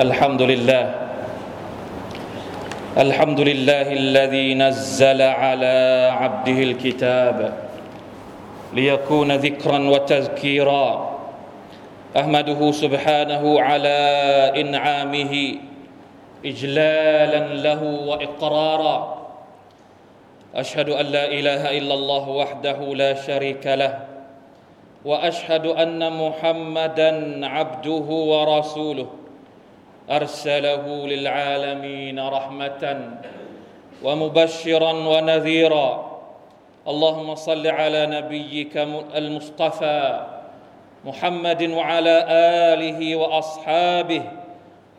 الحمد لله الحمد لله الذي نزل على عبده الكتاب ليكون ذكرا وتذكيرا. أحمده سبحانه على إنعامه اجلالا له وإقرارا. أشهد أن لا إله إلا الله وحده لا شريك له. وأشهد أن محمدا عبده ورسوله. أرسله للعالمين رحمة ومبشرا ونذيرا. اللهم صل على نبيك المصطفى محمد وعلى آله وأصحابه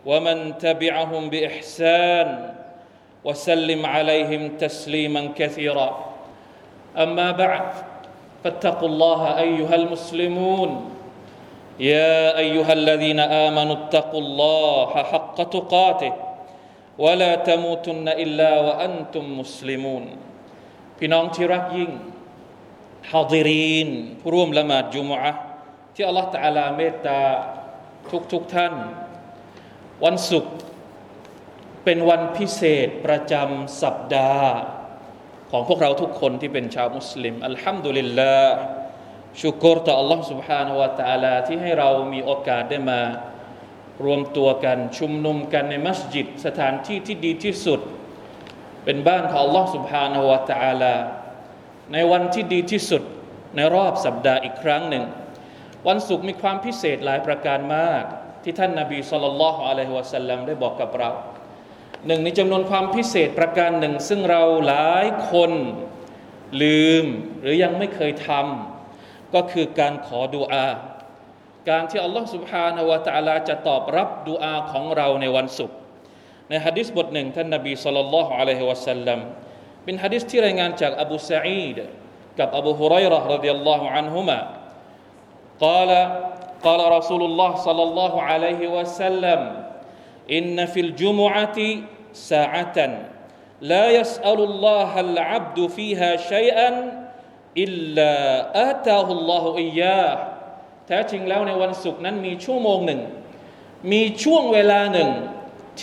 ومن تبعهم بإحسان وسلم عليهم تسليما كثيرا. أما بعد فاتقوا الله أيها المسلمون. يا ايها الذين امنوا اتقوا الله حق تقاته ولا تموتن الا وانتم مسلمون พี่น้องที่รักยิ่งฮาดิรีนผู้ร่วมละหมาดจุมอะที่อัลลอฮฺตะอาลาเมตตาทุกทุกท่าน วันศุกร์เป็นวันพิเศษประจำสัปดาห์ ของพวกเราทุกคนที่เป็นชาวมุสลิม อัลฮัมดุลิลลาห์ ชุกรต่อ Allah سبحانه และ تعالى ที่ให้เรามีโอกาสได้มารวมตัวกันชุมนุมกันในมัสยิด สถานที่ที่ดีที่สุด เป็นบ้านของ Allah سبحانه และ تعالى ในวันที่ดีที่สุดในรอบสัปดาห์อีกครั้งหนึ่ง วันศุกร์มีความพิเศษหลายประการมาก ที่ท่านนาบีสุลต่านละฮ์อะลัยฮิวะสัลลัมได้บอกกับเรา หนึ่งในจำนวนความพิเศษประการหนึ่ง ซึ่งเราหลายคนลืมหรือยังไม่เคยทำ ก็คือการขอดุอา การที่อัลลอฮ์ سبحانه และ تعالى จะตอบรับดุอาของเราในวันศุกร์ในฮะดิษบทหนึ่งท่านนบีสุลต่านละฮ์อะลัยฮิวะสัลลัมเป็นฮะดิษที่รายงานจากอบูซาอีดกับอบูฮุไรร์รดิยัลลอฮุอันฮุมะ قال قال رسول الله صلى الله عليه وسلم إن في الجمعة ساعة لا يسأل الله العبد فيها شيئا إلا آتاه الله إياه แท้จริงแล้วในวันศุกร์นั้นมีชั่วโมงหนึ่ง มีช่วงเวลาหนึ่ง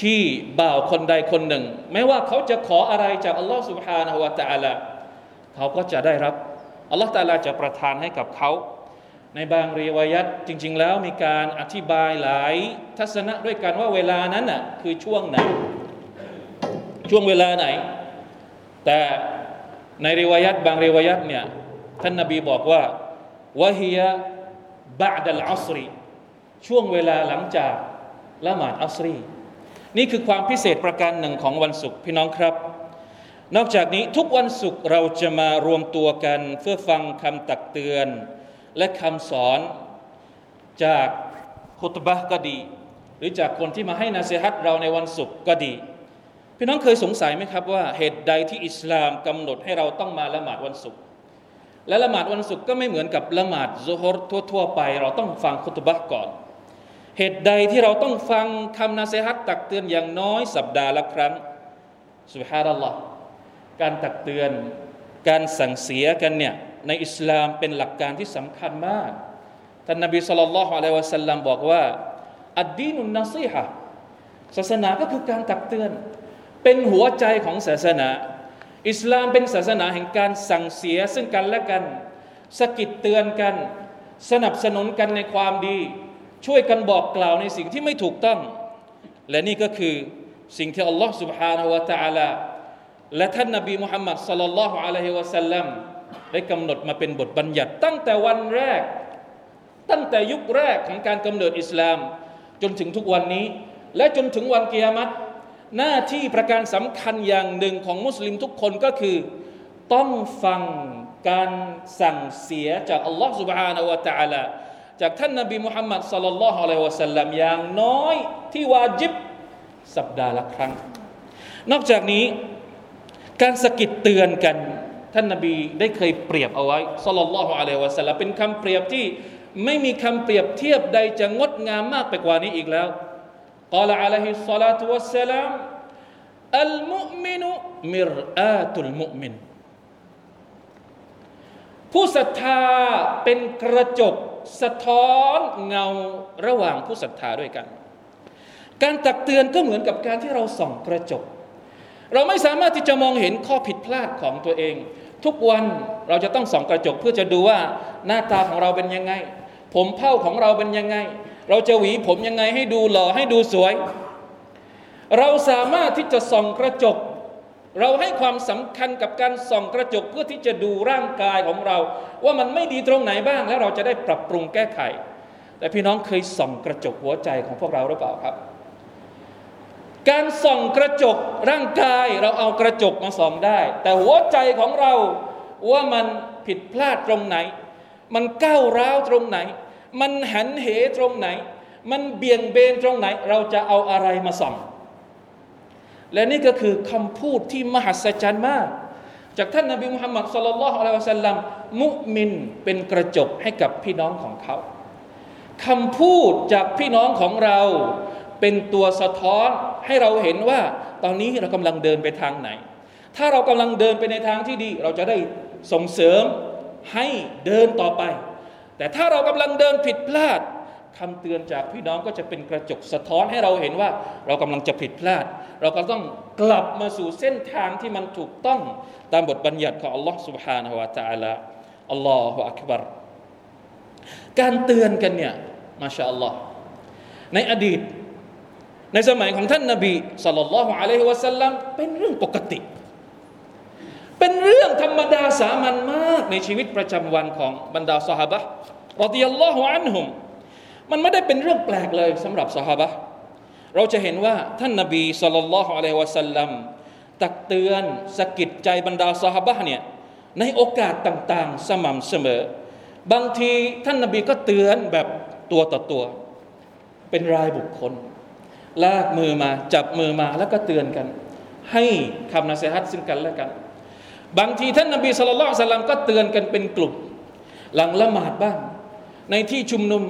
ที่บ่าวคนใดคนหนึ่ง ไม่ว่าเขาจะขออะไรจากอัลลอฮ์ سبحانه และ تعالى เขาก็จะได้รับอัลลอฮ์ تعالى จะประทานให้กับเขา ในบางเรีวายัตจริง ๆ แล้วมีการอธิบายหลายทัศนะด้วยกันว่าเวลานั้นน่ะคือช่วงไหน ช่วงเวลาไหน แต่ ในเรีวายัตบางเรีวายัตเนี่ยท่านนบีบอกว่าวะฮียะบะดัลอัสรีช่วงเวลาหลังจากละหมาดอัสรี นี่คือความพิเศษประการหนึ่งของวันศุกร์พี่น้องครับ นอกจากนี้ทุกวันศุกร์เราจะมารวมตัวกันเพื่อฟังคำตักเตือน และคำสอนจากคุตบะก็ดี หรือจากคนที่มาให้นาเซฮัตเราในวันศุกร์ก็ดี พี่น้องเคยสงสัยไหมครับว่าเหตุใดที่อิสลามกำหนดให้เราต้องมาละหมาดวันศุกร์และละหมาดวันศุกร์ก็ไม่เหมือนกับละหมาดโซฮรทั่วๆไป เราต้องฟังคุตบะก่อน เหตุใดที่เราต้องฟังคำนาเซฮัตตักเตือนอย่างน้อยสัปดาห์ละครั้งสุฮานัลลอฮ์การตักเตือนการสั่งเสียกันเนี่ยในอิสลามเป็นหลักการที่สำคัญมากท่านนบีสุลต่านละฮ์อะลัยวะสัลลัมบอกว่าอัดดีนุนนัซีฮะศาสนาก็คือการตักเตือน เป็นหัวใจของศาสนา อิสลามเป็นศาสนาแห่งการสั่งเสียซึ่งกันและกัน สกิดเตือนกัน สนับสนุนกันในความดี ช่วยกันบอกกล่าวในสิ่งที่ไม่ถูกต้อง และนี่ก็คือสิ่งที่อัลลอฮ์ سبحانه และ تعالى และท่านนบีมุฮัมมัดสัลลัลลอฮุอะลัยฮิวะสัลลัมได้กำหนดมาเป็นบทบัญญัติ ตั้งแต่วันแรก ตั้งแต่ยุคแรกของการกำเนิดอิสลาม จนถึงทุกวันนี้ และจนถึงวันกิยามัต หน้าที่ประการสำคัญอย่างหนึ่งของมุสลิมทุกคนก็คือ ต้องฟังการสั่งเสียจากอัลลอฮ์ سبحانه และ تعالى จากท่านนบีมุฮัมมัดสัลลัลลอฮุอะลัยฮิวะสัลลัมอย่างน้อยที่วาจิบสัปดาห์ละครั้ง นอกจากนี้การสกิดเตือนกัน ท่านนบีได้เคยเปรียบเอาไว้สัลลัลลอฮุอะลัยฮิวะสัลลัมเป็นคำเปรียบที่ไม่มีคำเปรียบเทียบใดจะงดงามมากไปกว่านี้อีกแล้ว قال عليه الصلاة والسلام المؤمن مرآة المؤمن ผู้ศรัทธาเป็นกระจกสะท้อนเงาระหว่างผู้ศรัทธาด้วยกัน การตักเตือนก็เหมือนกับการที่เราส่องกระจก เราไม่สามารถที่จะมองเห็นข้อผิดพลาดของตัวเอง ทุกวันเราจะต้องส่องกระจกเพื่อจะดูว่าหน้าตาของเราเป็นยังไง ผมเผ้าของเราเป็นยังไง เราจะหวีผมยังไงให้ดูหล่อให้ดูสวย เราสามารถที่จะส่องกระจก เราให้ความสำคัญกับการส่องกระจกเพื่อที่จะดูร่างกายของเรา ว่ามันไม่ดีตรงไหนบ้าง แล้วเราจะได้ปรับปรุงแก้ไข แต่พี่น้องเคยส่องกระจกหัวใจของพวกเราหรือเปล่าครับ การส่องกระจกร่างกายเราเอากระจกมาส่องได้ แต่หัวใจของเราว่ามันผิดพลาดตรงไหน มันก้าวร้าวตรงไหน มันหันเหตรงไหน มันเบี่ยงเบนตรงไหน เราจะเอาอะไรมาส่องและนี่ก็คือคำพูดที่มหัศจรรย์มาก จากท่านนบีมุฮัมมัดสุลลัลลอฮุอะลัยวะสัลลัมมุมินเป็นกระจกให้กับพี่น้องของเขาคำพูดจากพี่น้องของเราเป็นตัวสะท้อนให้เราเห็นว่าตอนนี้เรากำลังเดินไปทางไหน ถ้าเรากำลังเดินไปในทางที่ดี เราจะได้ส่งเสริมให้เดินต่อไป แต่ถ้าเรากำลังเดินผิดพลาดคำเตือนจากพี่น้องก็จะเป็นกระจกสะท้อนให้เราเห็นว่าเรากำลังจะผิดพลาด เราก็ต้องกลับมาสู่เส้นทางที่มันถูกต้องตามบทบัญญัติของอัลลอฮ์ سبحانه และ تعالى อัลลอฮฺอักบารการเตือนกันเนี่ยมาชาอัลลอฮ์ในอดีตในสมัยของท่านนาบีสัลลัลลอฮุอะลัยฮิวะสัลลัมเป็นเรื่องปกติ เ เป็นเรื่องธรรมดาสามัญมากในชีวิตประจำวันของบรรดาสหบะรอดิยัลลอฮุอันฮุมมันไม่ได้เป็นเรื่องแปลกเลยสำหรับสหบะเราจะเห็นว่าท่านนาบีสัลลัลลอฮุอะลัยฮิวะสัลลัมตักเตือนสะกิดใจบรรดาสหบะเนี่ยในโอกาสต่างๆ สม่ำเสมอ บางทีท่านนาบีก็เตือนแบบตัวต่อตัว เป็นรายบุคคล ลากมือมาจับมือมาแล้วก็เตือนกัน ให้คำนาเสฮัตซึ่งกันและกัน บางทีท่านนบีสุลต่านสัลลัมก็เตือนกันเป็นกลุ่ม หลังละหมาดบ้าง ในที่ชุมนุม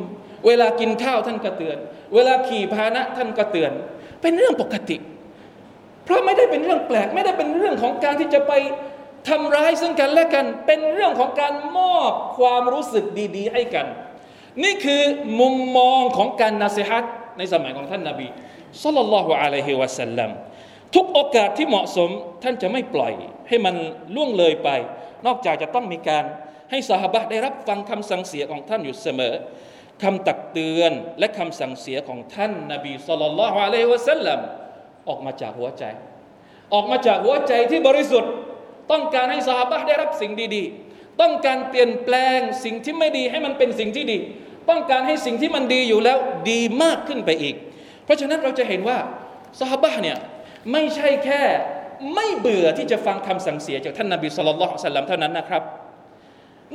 เวลากินข้าวท่านก็เตือน เวลาขี่พาหนะท่านก็เตือน เป็นเรื่องปกติ เพราะไม่ได้เป็นเรื่องแปลก ไม่ได้เป็นเรื่องของการที่จะไปทำร้ายซึ่งกันและกัน เป็นเรื่องของการมอบความรู้สึกดี ๆ ให้กัน นี่คือมุมมองของการนาเซฮัตในสมัยของท่านนาบีสัลลัลลอฮุอะลัยฮิวะสัลลัม ทุกโอกาสที่เหมาะสมท่านจะไม่ปล่อยให้มันล่วงเลยไป นอกจากจะต้องมีการให้สหบะได้รับฟังคำสั่งเสียของท่านอยู่เสมอคำตักเตือนและคำสั่งเสียของท่านนาบีสุลต่านละฮ์อะลัยฮิวะสัลลัมออกมาจากหัวใจ ออกมาจากหัวใจที่บริสุทธิ์ ต้องการให้สหบะได้รับสิ่งดีๆ ต้องการเปลี่ยนแปลงสิ่งที่ไม่ดีให้มันเป็นสิ่งที่ดี ต้องการให้สิ่งที่มันดีอยู่แล้วดีมากขึ้นไปอีก เพราะฉะนั้นเราจะเห็นว่าสฮาบะเนี่ย ไม่ใช่แค่ไม่เบื่อที่จะฟังคำสั่งเสียจากท่านนาบีสุลต่านสัลลัมเท่านั้นนะครับ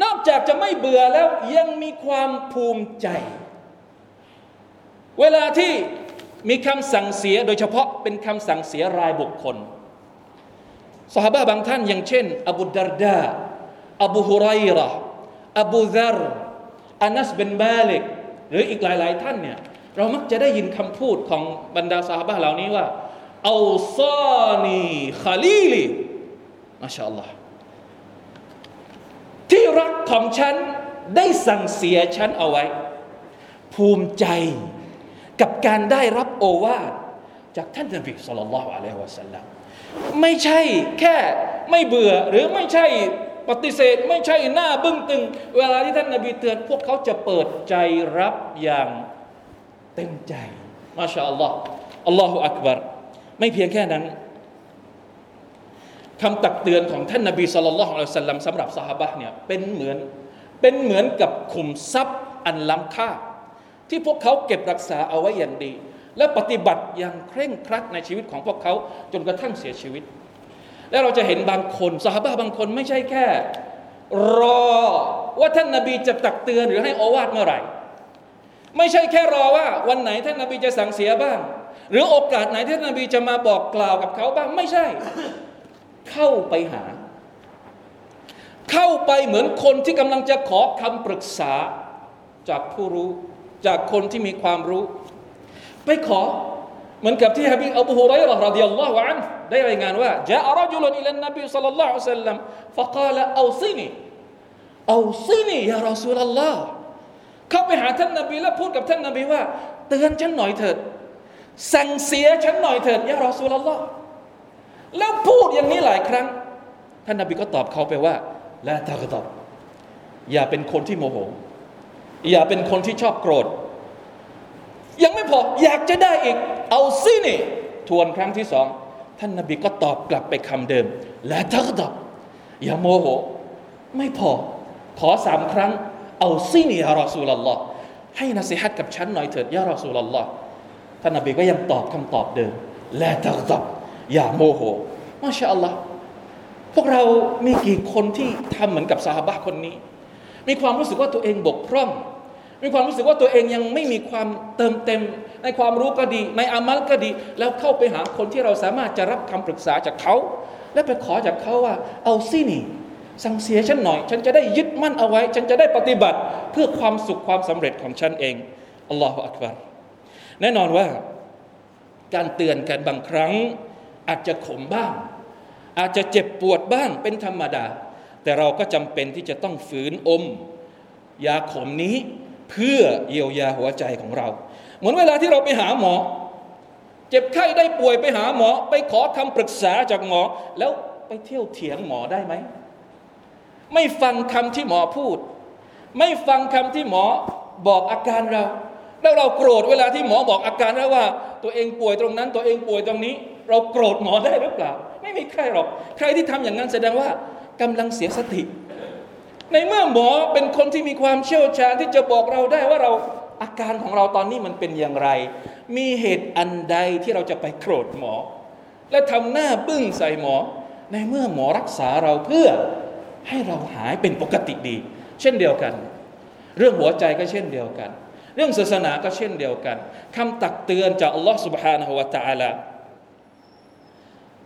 นอกจากจะไม่เบื่อแล้วยังมีความภูมิใจ เวลาที่มีคำสั่งเสียโดยเฉพาะเป็นคำสั่งเสียรายบุคคลสหบะบางท่านอย่างเช่น อบูดารดา อบูฮุไรระอบูซารอานัสเบนมาลิก หรืออีกหลาย ๆ ท่านเนี่ยเรามักจะได้ยินคำพูดของบรรดาสาบะเหล่านี้ว่า อัลซานีคาลีลีมาชาอัลลอฮ์ที่รักของฉันได้สั่งเสียฉันเอาไว้ ภูมิใจกับการได้รับโอวาทจากท่านนบีสุลต่านละอะลัยฮิวะสัลลัมไม่ใช่แค่ไม่เบื่อหรือไม่ใช่ปฏิเสธ ไม่ใช่หน้าบึ้งตึง เวลาที่ท่านนบีเตือน พวกเขาจะเปิดใจรับอย่างเต็มใจมาชาอัลลอฮ์อัลลอฮฺอักบาร ไม่เพียงแค่นั้นคำตักเตือนของท่านนบีสุลต่านละสัลลัมสำหรับสหบะเนี่ยเป็นเหมือนเป็นเหมือนกับขุมทรัพย์อันล้ำค่า ที่พวกเขาเก็บรักษาเอาไว้อย่างดี และปฏิบัติอย่างเคร่งครัดในชีวิตของพวกเขาจนกระทั่งเสียชีวิต และเราจะเห็นบางคนสหบะบางคนไม่ใช่แค่ รอว่าท่านนาบีจะตักเตือนหรือให้อวาดเมื่อไหร่ ไม่ใช่แค่รอว่าวันไหนท่านนาบีจะสั่งเสียบ้าง หรือโอกาสไหนที่นบีจะมาบอกกล่าวกับเขาบ้างไม่ใช่ เข้าไปหา เข้าไปเหมือนคนที่กำลังจะขอคำปรึกษาจากผู้รู้จากคนที่มีความรู้ ไปขอเหมือนกับที่ฮะบิอับูฮุไรร์รดิยัลลอฮุอันได้รายงานว่าจะอารจุลนอิลันนบีสัลลัลลอฮุสัลลัมฟะกาลเอาซีนีเอาซีนียารอสุลลอฮ์เข้าไปหาท่านนบีแล้วพูดกับท่านนบีว่า เตือนฉันหน่อยเถิด สั่งเสียฉันหน่อยเถิด يا رسول الله แล้วพูดอย่างนี้หลายครั้ง ท่านนบีก็ตอบเขาไปว่าلا تغضب อย่าเป็นคนที่โมโห อย่าเป็นคนที่ชอบโกรธ ยังไม่พออยากจะได้อีก أوصني ทวนครั้งที่สอง ท่านนบีก็ตอบกลับไปคำเดิมلا تغضبอย่าโมโห ไม่พอ ขอสามครั้ง أوصني يا رسول اللهให้นสิฮัตกับฉันหน่อยเถิด يا رسول الله ท่านนบีก็ยังตอบคำตอบเดิมلا تغضبอย่าโมโหما شاء اللهพวกเรามีกี่คนที่ทำเหมือนกับซาฮาบะคนนี้ มีความรู้สึกว่าตัวเองบกพร่อง มีความรู้สึกว่าตัวเองยังไม่มีความเติมเต็ม ในความรู้ก็ดี ในอามัลก็ดี แล้วเข้าไปหาคนที่เราสามารถจะรับคำปรึกษาจากเขา และไปขอจากเขาว่า เอาสินี่ สั่งเสียฉันหน่อย ฉันจะได้ยึดมั่นเอาไว้ ฉันจะได้ปฏิบัติเพื่อความสุขความสำเร็จของฉันเองอัลลอฮฺอักบาร์ แน่นอนว่าการเตือนกันบางครั้งอาจจะขมบ้าง อาจจะเจ็บปวดบ้างเป็นธรรมดา แต่เราก็จำเป็นที่จะต้องฝืนอม ยาขมนี้เพื่อเยียวยาหัวใจของเรา เหมือนเวลาที่เราไปหาหมอ เจ็บไข้ได้ป่วยไปหาหมอ ไปขอคำปรึกษาจากหมอ แล้วไปเที่ยวเถียงหมอได้ไหม ไม่ฟังคำที่หมอพูด ไม่ฟังคำที่หมอบอกอาการเรา แล้วเราโกรธเวลาที่หมอบอกอาการเราว่า ตัวเองป่วยตรงนั้น ตัวเองป่วยตรงนี้ เราโกรธหมอได้หรือเปล่า ไม่มีใครหรอก ใครที่ทำอย่างนั้นแสดงว่ากำลังเสียสติ ในเมื่อหมอเป็นคนที่มีความเชี่ยวชาญที่จะบอกเราได้ว่าเราอาการของเราตอนนี้มันเป็นอย่างไร มีเหตุอันใดที่เราจะไปโกรธหมอ และทำหน้าบึ้งใส่หมอ ในเมื่อหมอรักษาเราเพื่อให้เราหายเป็นปกติดี เช่นเดียวกัน เรื่องหัวใจก็เช่นเดียวกัน เรื่องศาสนาก็เช่นเดียวกันคำตักเตือนจากอัลลอฮ์ سبحانه และ تعالى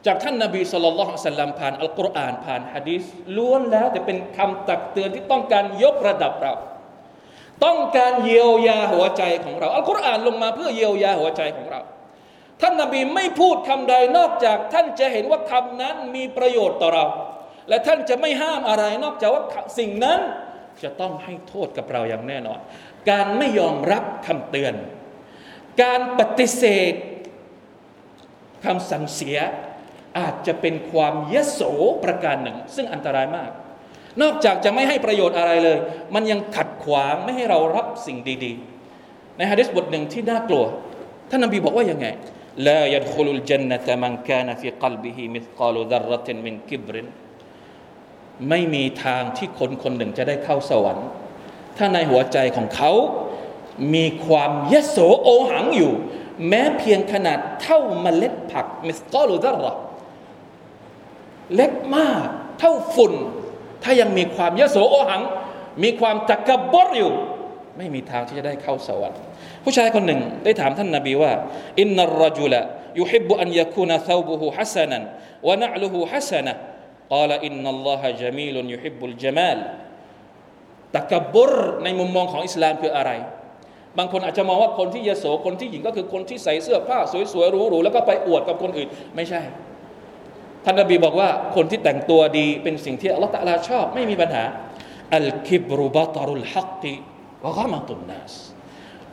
จากท่านนาบีสุลต่านสัลลัมผ่านอัลกุรอานผ่านฮะดีษล้วนแล้วแต่เป็นคำตักเตือนที่ต้องการยกระดับเรา ต้องการเยียวยาหัวใจของเรา อัลกุรอานลงมาเพื่อเยียวยาหัวใจของเรา ท่านนาบีไม่พูดคำใดนอกจากท่านจะเห็นว่าคำนั้นมีประโยชน์ต่อเรา และท่านจะไม่ห้ามอะไรนอกจากว่าสิ่งนั้นจะต้องให้โทษกับเราอย่างแน่นอน การไม่ยอมรับคำเตือน การปฏิเสธคำสั่งเสียอาจจะเป็นความยโสประการหนึ่ง ซึ่งอันตรายมาก นอกจากจะไม่ให้ประโยชน์อะไรเลย มันยังขัดขวางไม่ให้เรารับสิ่งดีๆ ในฮะดิษบทหนึ่งที่น่ากลัว ท่านนบีบอกว่ายังไงลายัดคุลุลจันนตมันกานฟีกลบิฮิมิกาลุดรตินมินกิบรินไม่มีทางที่คนคนหนึ่งจะได้เข้าสวรรค์ ถ้าในหัวใจของเขา มีความยโสโอหังอยู่ แม้เพียงขนาดเท่าเมล็ดผักมิสกาลุดรเล็กมากเท่าฝุ่น ถ้ายังมีความยโสโอหัง มีความตะกบรอยู่ ไม่มีทางที่จะได้เข้าสวรรค์ผู้ชายคนหนึ่งได้ถามท่านนาบีว่าอินนัรรจุละยุฮิบุอันยาคูนทาบุฮูฮัสนันวะนัลุฮูฮัสนะกล่าวอิน ตะกบรในมุมมองของอิสลามคืออะไร บางคนอาจจะมองว่าคนที่ยโสคนที่หญิงก็คือคนที่ใส่เสื้อผ้าสวยๆหรูๆแล้วก็ไปอวดกับคนอื่น ไม่ใช่ท่านนบีบอกว่าคนที่แต่งตัวดีเป็นสิ่งที่อัลลอฮฺตะลาชอบไม่มีปัญหาอัลกิบรุบาตารุลฮักติวะกามาตุนนัส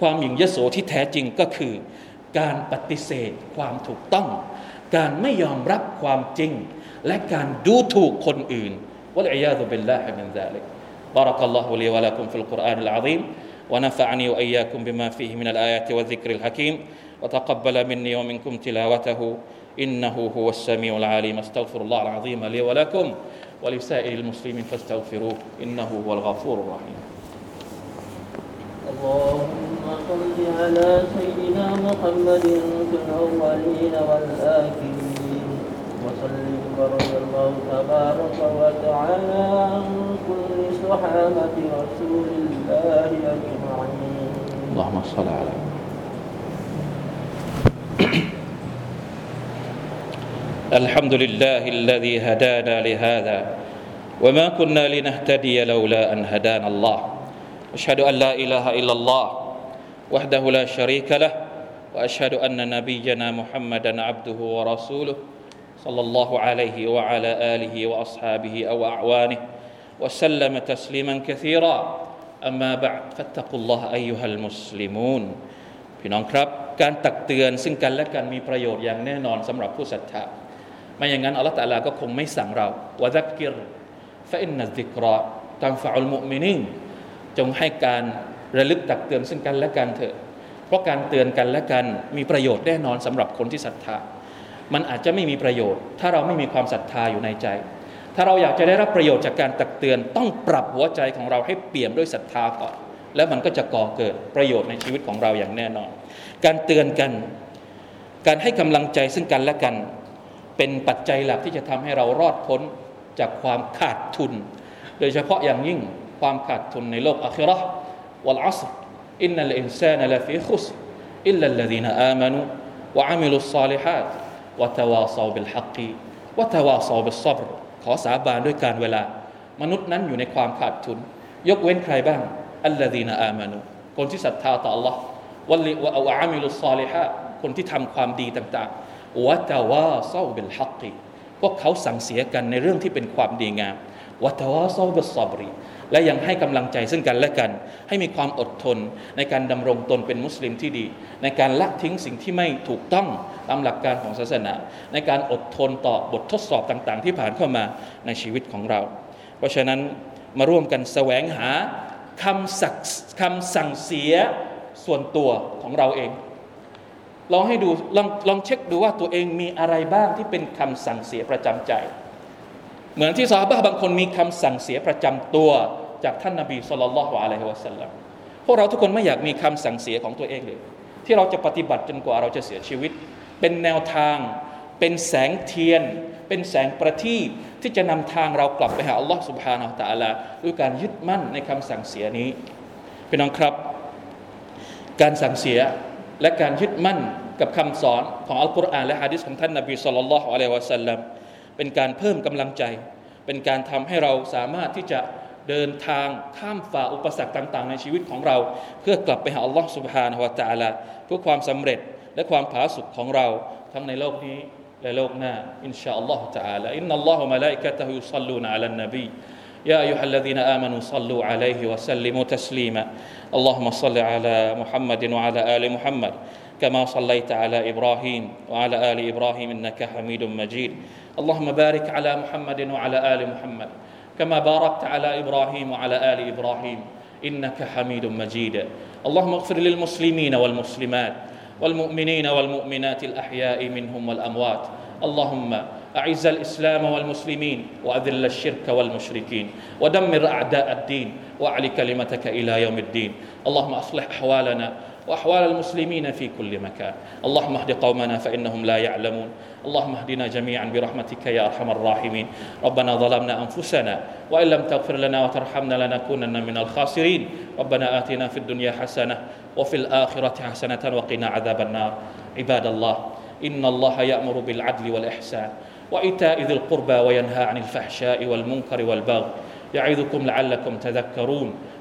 ความหยิ่งยโสที่แท้จริงก็คือ การปฏิเสธความถูกต้อง การไม่ยอมรับความจริง และการดูถูกคนอื่นวะลัยยาตุบิลลาฮิมินซาลิก بارك الله لي ولكم في القرآن العظيم ونفعني وإياكم بما فيه من الآيات والذكر الحكيم وتقبل مني ومنكم تلاوته إنه هو السميع العليم أستغفر الله العظيم لي ولكم ولسائر المسلمين فاستغفروه إنه هو الغفور الرحيم. اللهم صل على سيدنا محمد في الأولين والآخرين وسلم ورضي الله تبارك وتعالى عن كل صحابة رسول الله أجمعين اللهم صل على الحمد لله الذي هدانا لهذا وما كنا لنهتدي لولا أن هدانا الله. أشهد أن لا إله إلا الله وحده لا شريك له وأشهد أن نبينا محمدا عبده ورسوله. صلى الله عليه وعلى اله واصحابه او اعوانه وسلم تسليما كثيرا اما بعد فاتقوا الله ايها المسلمون พี่น้องครับ การตักเตือนซึ่งกันและกันมีประโยชน์อย่างแน่นอนสำหรับผู้ศรัทธาไม่อย่างนั้นอัลลอฮฺตะลาก็คงไม่สั่งเราวะซักกิรฟะอินนัซิกรอตัมฟะอุลมุมินินจงให้การระลึกตักเตือนซึ่งกันและกันเถอะ เพราะการเตือนกันและกันมีประโยชน์แน่นอนสำหรับคนที่ศรัทธา มันอาจจะไม่มีประโยชน์ ถ้าเราไม่มีความศรัทธาอยู่ในใจ ถ้าเราอยากจะได้รับประโยชน์จากการตักเตือน ต้องปรับหัวใจของเราให้เปี่ยมด้วยศรัทธาก่อน แล้วมันก็จะก่อเกิดประโยชน์ในชีวิตของเราอย่างแน่นอน การเตือนกัน การให้กำลังใจซึ่งกันและกัน เป็นปัจจัยหลักที่จะทำให้เรารอดพ้นจากความขาดทุน โดยเฉพาะอย่างยิ่งความขาดทุนในโลกอาคิเราห์والعصر إن الإنسان لفي خسر إلا الذين آمنوا وعملوا الصالحات وتواصوا بالحق وتواصوا بالصبرขอสาบานด้วยการเวลา มนุษย์นั้นอยู่ในความขาดทุน ยกเว้นใครบ้างالذين آمنواคนที่ศรัทธาต่อ อัลลอฮ์ وعملوا الصالحاتคนที่ทำความดีต่างๆوتواصوا بالحقพวกเขาสั่งเสียกันในเรื่องที่เป็นความดีงามوتواصوا بالصبر และยังให้กำลังใจซึ่งกันและกัน ให้มีความอดทนในการดำรงตนเป็นมุสลิมที่ดี ในการละทิ้งสิ่งที่ไม่ถูกต้องตามหลักการของศาสนา ในการอดทนต่อบททดสอบต่างๆ ที่ผ่านเข้ามาในชีวิตของเรา เพราะฉะนั้นมาร่วมกันแสวงหาคำสักคำสั่งเสียส่วนตัวของเราเอง ลองให้ดูลองลองเช็คดูว่าตัวเองมีอะไรบ้างที่เป็นคำสั่งเสียประจำใจ เหมือนที่ซาบะบางคนมีคำสั่งเสียประจำตัวจากท่านนาบีสุลต่านละฮ์อะลัยฮิวะสัลลัมพวกเราทุกคนไม่อยากมีคำสั่งเสียของตัวเองเลย ที่เราจะปฏิบัติจนกว่าเราจะเสียชีวิต เป็นแนวทาง เป็นแสงเทียน เป็นแสงประทีปที่จะนำทางเรากลับไปหาอัลลอฮ์สุบฮานาอัลตะลาด้วยการยึดมั่นในคำสั่งเสียนี้เป็น้องครับ การสั่งเสียและการยึดมั่นกับคำสอนของอัลกุรอานและฮะดิษของท่านนาบีสุลต่านละฮ์อะลัยฮิวะสัลลัม เป็นการเพิ่มกำลังใจ เป็นการทำให้เราสามารถที่จะเดินทางข้ามฝ่าอุปสรรคต่าง ๆ ในชีวิตของเรา เพื่อกลับไปหาอัลลอฮ์ سبحانه และ تعالى เพื่อความสำเร็จและความผาสุกของเราทั้งในโลกนี้และโลกหน้าอินชาอัลลอฮ์ تعالى อินนัลลอฮุมะลาอิกะตะฮุยุศ็อลลูนอะลันนบี يا أيها الذين آمنوا صلوا عليه وسلموا تسليما اللهم صل على محمد وعلى آل محمد كما صليت على إبراهيم وعلى آل إبراهيم إنك حميد مجيد اللهم بارك على محمد وعلى آل محمد كما باركت على إبراهيم وعلى آل إبراهيم. إنك حميد مجيد. اللهم اغفر للمسلمين والمسلمات والمؤمنين والمؤمنات الأحياء منهم والأموات. اللهم أعز الإسلام والمسلمين وأذل الشرك والمشركين. ودمر أعداء الدين وأعل كلمتك إلى يوم الدين. اللهم أصلح أحوالنا وأحوال المسلمين في كل مكان. اللهم اهد قومنا فإنهم لا يعلمون. اللهم اهدنا جميعا برحمتك يا أرحم الراحمين. ربنا ظلمنا أنفسنا وإن لم تغفر لنا وترحمنا لنكونن من الخاسرين. ربنا آتنا في الدنيا حسنة وفي الآخرة حسنة وقنا عذاب النار. عباد الله إن الله يأمر بالعدل والإحسان وإيتاء ذي القربى وينهى عن الفحشاء والمنكر والبغي. يعظكم لعلكم تذكرون.